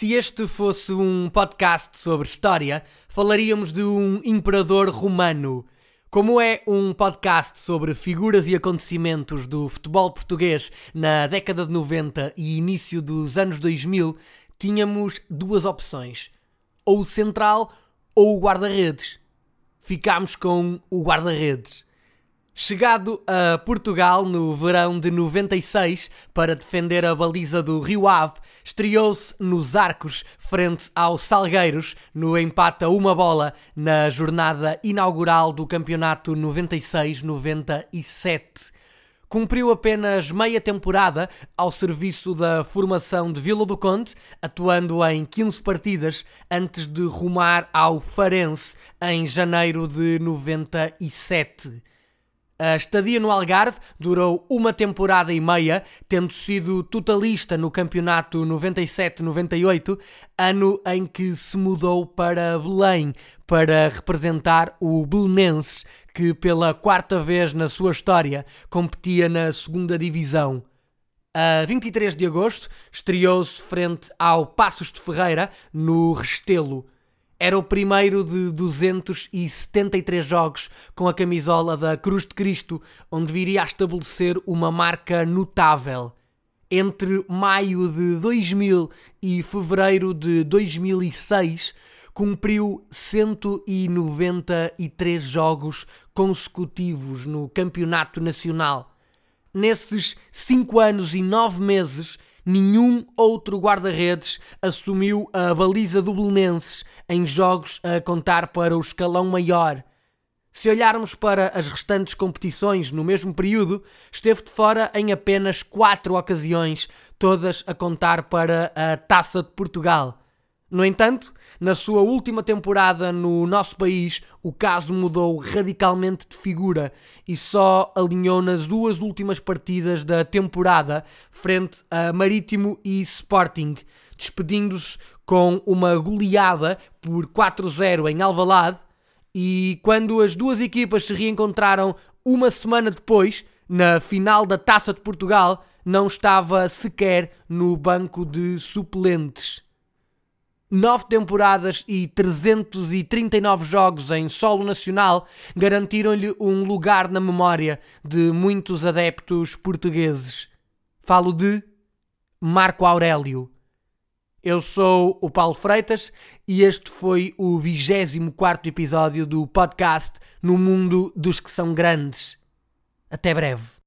Se este fosse um podcast sobre história, falaríamos de um imperador romano. Como é um podcast sobre figuras e acontecimentos do futebol português na década de 90 e início dos anos 2000, tínhamos duas opções: ou o central ou o guarda-redes. Ficámos com o guarda-redes. Chegado a Portugal no verão de 96 para defender a baliza do Rio Ave, estreou-se nos Arcos frente aos Salgueiros no empate a uma bola na jornada inaugural do campeonato 96-97. Cumpriu apenas meia temporada ao serviço da formação de Vila do Conde, atuando em 15 partidas antes de rumar ao Farense em janeiro de 97. A estadia no Algarve durou uma temporada e meia, tendo sido totalista no campeonato 97-98, ano em que se mudou para Belém para representar o Belenenses, que pela quarta vez na sua história competia na segunda divisão. A 23 de agosto estreou-se frente ao Passos de Ferreira no Restelo. Era o primeiro de 273 jogos com a camisola da Cruz de Cristo, onde viria a estabelecer uma marca notável. Entre maio de 2000 e fevereiro de 2006, cumpriu 193 jogos consecutivos no Campeonato Nacional. Nesses 5 anos e 9 meses, nenhum outro guarda-redes assumiu a baliza do Belenenses em jogos a contar para o escalão maior. Se olharmos para as restantes competições no mesmo período, esteve de fora em apenas quatro ocasiões, todas a contar para a Taça de Portugal. No entanto, na sua última temporada no nosso país, o caso mudou radicalmente de figura e só alinhou nas duas últimas partidas da temporada frente a Marítimo e Sporting, despedindo-se com uma goleada por 4-0 em Alvalade e quando as duas equipas se reencontraram uma semana depois, na final da Taça de Portugal, não estava sequer no banco de suplentes. Nove temporadas e 339 jogos em solo nacional garantiram-lhe um lugar na memória de muitos adeptos portugueses. Falo de Marco Aurélio. Eu sou o Paulo Freitas e este foi o 24 episódio do podcast No Mundo dos que são grandes. Até breve.